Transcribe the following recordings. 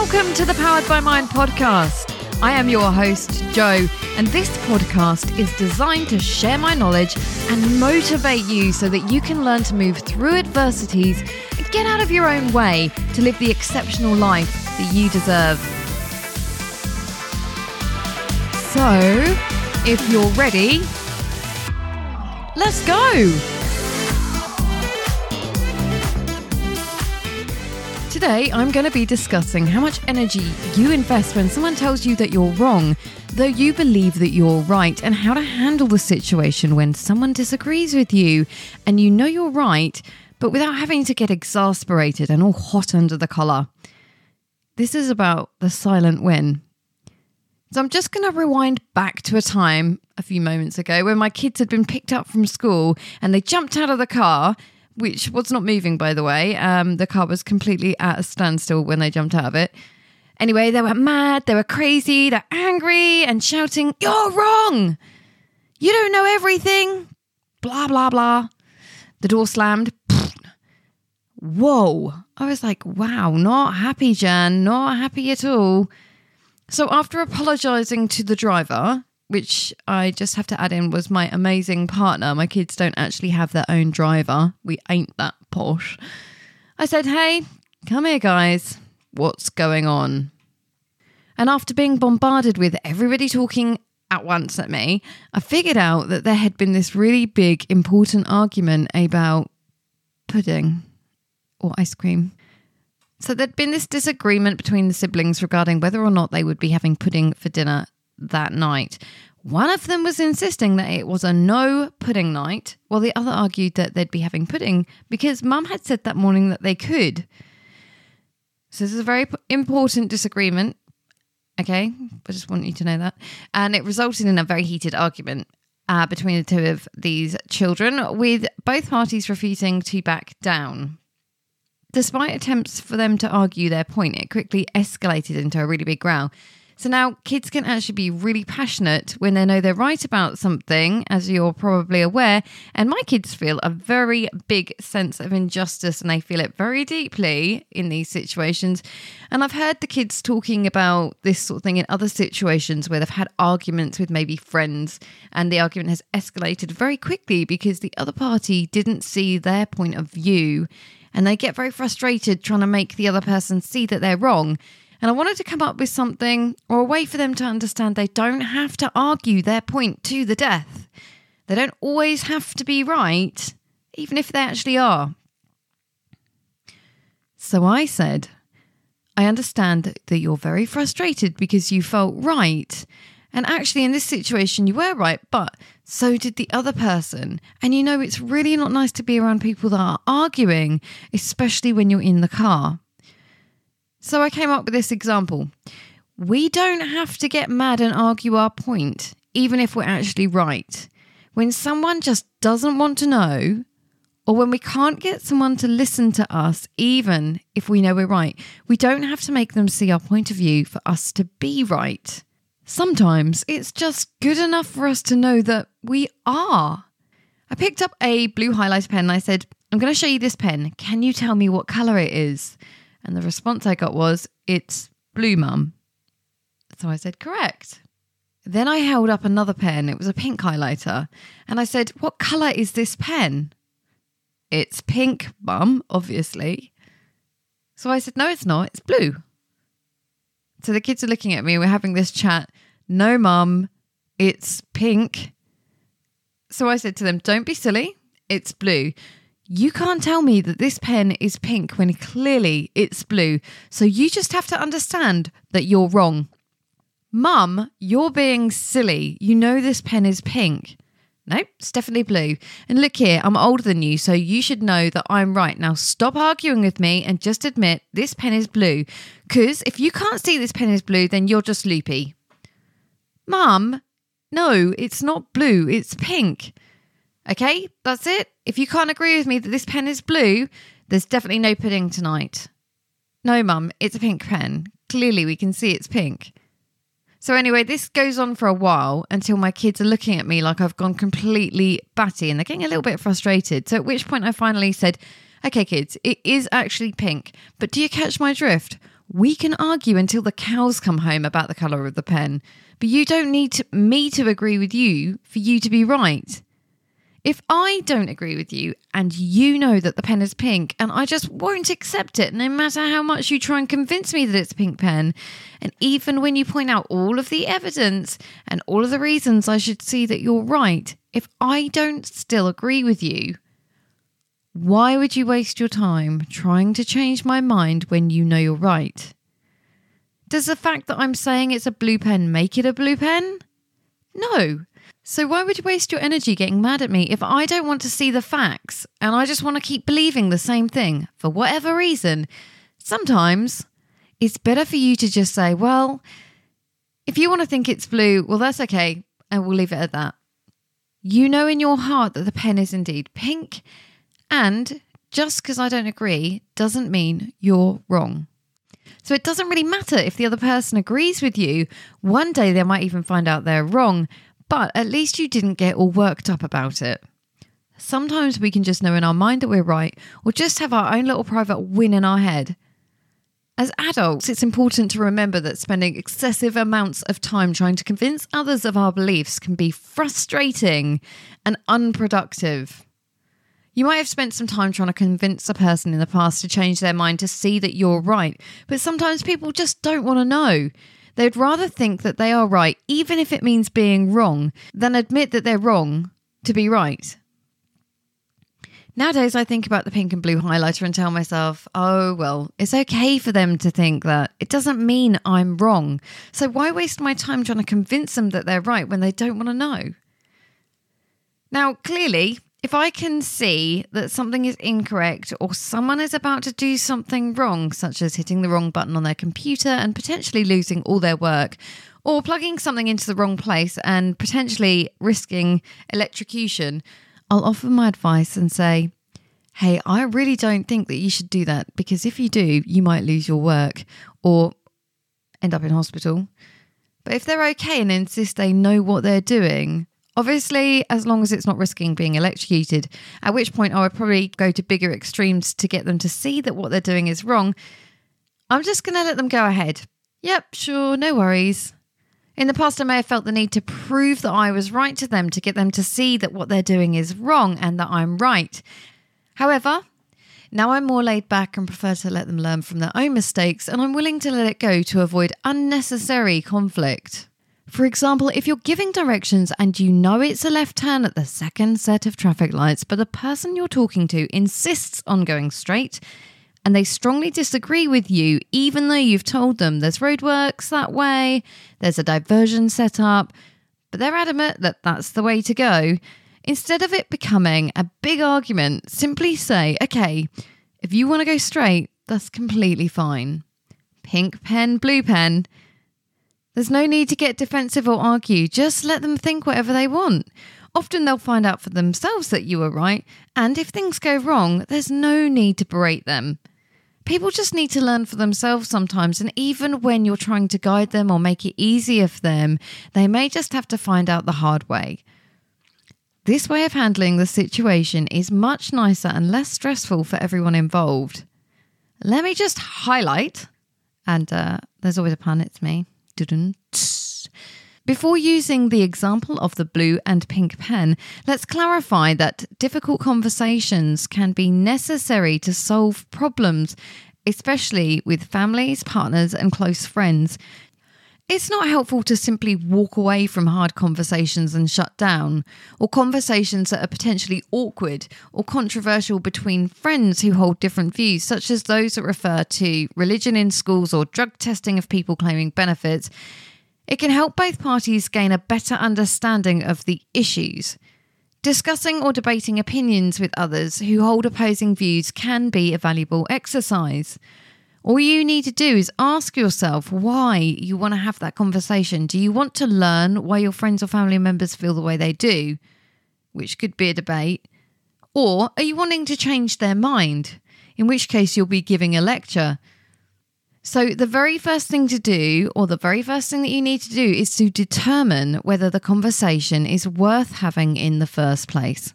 Welcome to the Powered by Mind podcast. I am your host, Joe, and this podcast is designed to share my knowledge and motivate you so that you can learn to move through adversities and get out of your own way to live the exceptional life that you deserve. So, if you're ready, let's go! Today, I'm going to be discussing how much energy you invest when someone tells you that you're wrong, though you believe that you're right, and how to handle the situation when someone disagrees with you and you know you're right, but without having to get exasperated and all hot under the collar. This is about the silent win. So I'm just going to rewind back to a time a few moments ago when my kids had been picked up from school and they jumped out of the car which was not moving, by the way. Um, the car was completely at a standstill when they jumped out of it. Anyway, they were mad, they were crazy, they're angry and shouting, You're wrong! You don't know everything! Blah, blah, blah. The door slammed. Whoa. I was like, wow, not happy, Jan, not happy at all. So, after apologizing to the driver, which I just have to add in was my amazing partner. My kids don't actually have their own driver. We ain't that posh. I said, hey, come here, guys. What's going on? And after being bombarded with everybody talking at once at me, I figured out that there had been this really big, important argument about pudding or ice cream. So there'd been this disagreement between the siblings regarding whether or not they would be having pudding for dinner that night. One of them was insisting that it was a no pudding night, while the other argued that they'd be having pudding because mum had said that morning that they could. So, this is a very important disagreement. Okay, I just want you to know that. And it resulted in a very heated argument uh, between the two of these children, with both parties refusing to back down. Despite attempts for them to argue their point, it quickly escalated into a really big row. So now kids can actually be really passionate when they know they're right about something, as you're probably aware. And my kids feel a very big sense of injustice and they feel it very deeply in these situations. And I've heard the kids talking about this sort of thing in other situations where they've had arguments with maybe friends and the argument has escalated very quickly because the other party didn't see their point of view and they get very frustrated trying to make the other person see that they're wrong. And I wanted to come up with something or a way for them to understand they don't have to argue their point to the death. They don't always have to be right, even if they actually are. So I said, I understand that you're very frustrated because you felt right. And actually, in this situation, you were right, but so did the other person. And you know, it's really not nice to be around people that are arguing, especially when you're in the car. So I came up with this example. We don't have to get mad and argue our point, even if we're actually right. When someone just doesn't want to know, or when we can't get someone to listen to us, even if we know we're right, we don't have to make them see our point of view for us to be right. Sometimes it's just good enough for us to know that we are. I picked up a blue highlighter pen and I said, I'm going to show you this pen. Can you tell me what colour it is? And the response I got was, It's blue, mum. So I said, Correct. Then I held up another pen. It was a pink highlighter. And I said, What colour is this pen? It's pink, mum, obviously. So I said, No, it's not. It's blue. So the kids are looking at me. We're having this chat. No, mum, it's pink. So I said to them, Don't be silly. It's blue. You can't tell me that this pen is pink when clearly it's blue. So you just have to understand that you're wrong. Mum, you're being silly. You know this pen is pink. Nope, it's definitely blue. And look here, I'm older than you, so you should know that I'm right. Now stop arguing with me and just admit this pen is blue. Because if you can't see this pen is blue, then you're just loopy. Mum, no, it's not blue, it's pink. Okay, that's it. If you can't agree with me that this pen is blue, there's definitely no pudding tonight. No, mum, it's a pink pen. Clearly, we can see it's pink. So, anyway, this goes on for a while until my kids are looking at me like I've gone completely batty and they're getting a little bit frustrated. So, at which point I finally said, Okay, kids, it is actually pink, but do you catch my drift? We can argue until the cows come home about the colour of the pen, but you don't need to, me to agree with you for you to be right. If I don't agree with you and you know that the pen is pink and I just won't accept it, no matter how much you try and convince me that it's a pink pen, and even when you point out all of the evidence and all of the reasons I should see that you're right, if I don't still agree with you, why would you waste your time trying to change my mind when you know you're right? Does the fact that I'm saying it's a blue pen make it a blue pen? No. So why would you waste your energy getting mad at me if I don't want to see the facts and I just want to keep believing the same thing for whatever reason? Sometimes it's better for you to just say, well, if you want to think it's blue, well, that's okay, and we'll leave it at that. You know in your heart that the pen is indeed pink, and just because I don't agree doesn't mean you're wrong. So it doesn't really matter if the other person agrees with you. One day they might even find out they're wrong, but at least you didn't get all worked up about it. Sometimes we can just know in our mind that we're right, or just have our own little private win in our head. As adults, it's important to remember that spending excessive amounts of time trying to convince others of our beliefs can be frustrating and unproductive. You might have spent some time trying to convince a person in the past to change their mind to see that you're right, but sometimes people just don't want to know. They'd rather think that they are right, even if it means being wrong, than admit that they're wrong to be right. Nowadays, I think about the pink and blue highlighter and tell myself, oh, well, it's okay for them to think that. It doesn't mean I'm wrong. So why waste my time trying to convince them that they're right when they don't want to know? Now, clearly, if I can see that something is incorrect or someone is about to do something wrong, such as hitting the wrong button on their computer and potentially losing all their work, or plugging something into the wrong place and potentially risking electrocution, I'll offer my advice and say, Hey, I really don't think that you should do that because if you do, you might lose your work or end up in hospital. But if they're okay and insist they know what they're doing, Obviously, as long as it's not risking being electrocuted, at which point I would probably go to bigger extremes to get them to see that what they're doing is wrong. I'm just going to let them go ahead. Yep, sure, no worries. In the past, I may have felt the need to prove that I was right to them to get them to see that what they're doing is wrong and that I'm right. However, now I'm more laid back and prefer to let them learn from their own mistakes, and I'm willing to let it go to avoid unnecessary conflict. For example, if you're giving directions and you know it's a left turn at the second set of traffic lights, but the person you're talking to insists on going straight and they strongly disagree with you, even though you've told them there's roadworks that way, there's a diversion set up, but they're adamant that that's the way to go, instead of it becoming a big argument, simply say, okay, if you want to go straight, that's completely fine. Pink pen, blue pen there's no need to get defensive or argue, just let them think whatever they want. Often they'll find out for themselves that you were right, and if things go wrong, there's no need to berate them. People just need to learn for themselves sometimes, and even when you're trying to guide them or make it easier for them, they may just have to find out the hard way. This way of handling the situation is much nicer and less stressful for everyone involved. Let me just highlight, and uh, there's always a pun, it's me. Before using the example of the blue and pink pen, let's clarify that difficult conversations can be necessary to solve problems, especially with families, partners, and close friends. It's not helpful to simply walk away from hard conversations and shut down, or conversations that are potentially awkward or controversial between friends who hold different views, such as those that refer to religion in schools or drug testing of people claiming benefits. It can help both parties gain a better understanding of the issues. Discussing or debating opinions with others who hold opposing views can be a valuable exercise. All you need to do is ask yourself why you want to have that conversation. Do you want to learn why your friends or family members feel the way they do, which could be a debate? Or are you wanting to change their mind, in which case you'll be giving a lecture? So, the very first thing to do, or the very first thing that you need to do, is to determine whether the conversation is worth having in the first place.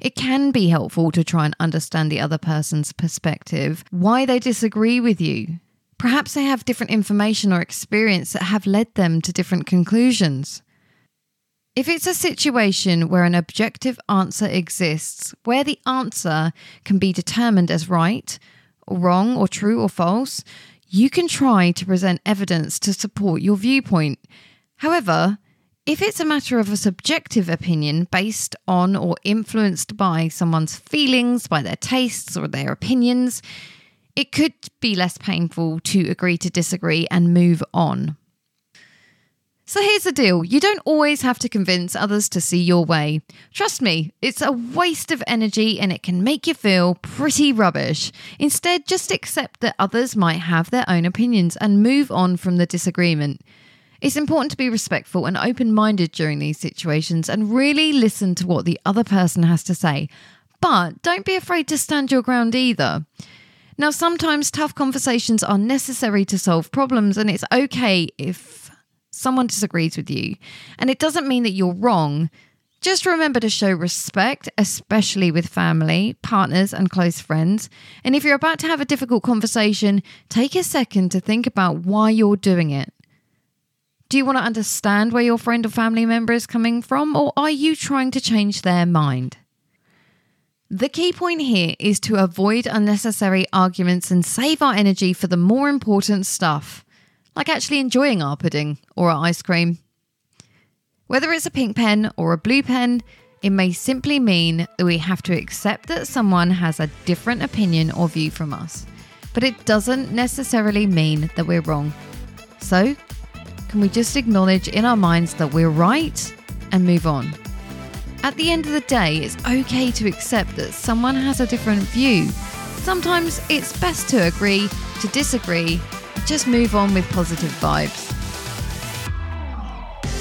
It can be helpful to try and understand the other person's perspective, why they disagree with you. Perhaps they have different information or experience that have led them to different conclusions. If it's a situation where an objective answer exists, where the answer can be determined as right, or wrong, or true or false, you can try to present evidence to support your viewpoint. However, if it's a matter of a subjective opinion based on or influenced by someone's feelings, by their tastes, or their opinions, it could be less painful to agree to disagree and move on. So here's the deal you don't always have to convince others to see your way. Trust me, it's a waste of energy and it can make you feel pretty rubbish. Instead, just accept that others might have their own opinions and move on from the disagreement. It's important to be respectful and open minded during these situations and really listen to what the other person has to say. But don't be afraid to stand your ground either. Now, sometimes tough conversations are necessary to solve problems, and it's okay if someone disagrees with you. And it doesn't mean that you're wrong. Just remember to show respect, especially with family, partners, and close friends. And if you're about to have a difficult conversation, take a second to think about why you're doing it. Do you want to understand where your friend or family member is coming from, or are you trying to change their mind? The key point here is to avoid unnecessary arguments and save our energy for the more important stuff like actually enjoying our pudding or our ice cream. Whether it's a pink pen or a blue pen, it may simply mean that we have to accept that someone has a different opinion or view from us, but it doesn't necessarily mean that we're wrong. So, can we just acknowledge in our minds that we're right and move on? At the end of the day, it's okay to accept that someone has a different view. Sometimes it's best to agree to disagree just move on with positive vibes.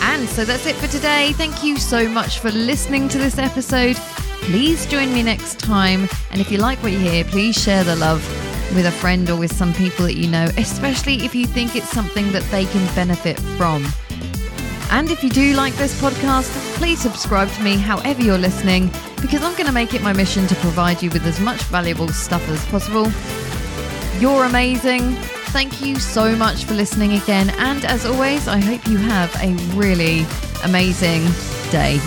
And so that's it for today. Thank you so much for listening to this episode. Please join me next time. And if you like what you hear, please share the love with a friend or with some people that you know, especially if you think it's something that they can benefit from. And if you do like this podcast, please subscribe to me however you're listening, because I'm going to make it my mission to provide you with as much valuable stuff as possible. You're amazing. Thank you so much for listening again. And as always, I hope you have a really amazing day.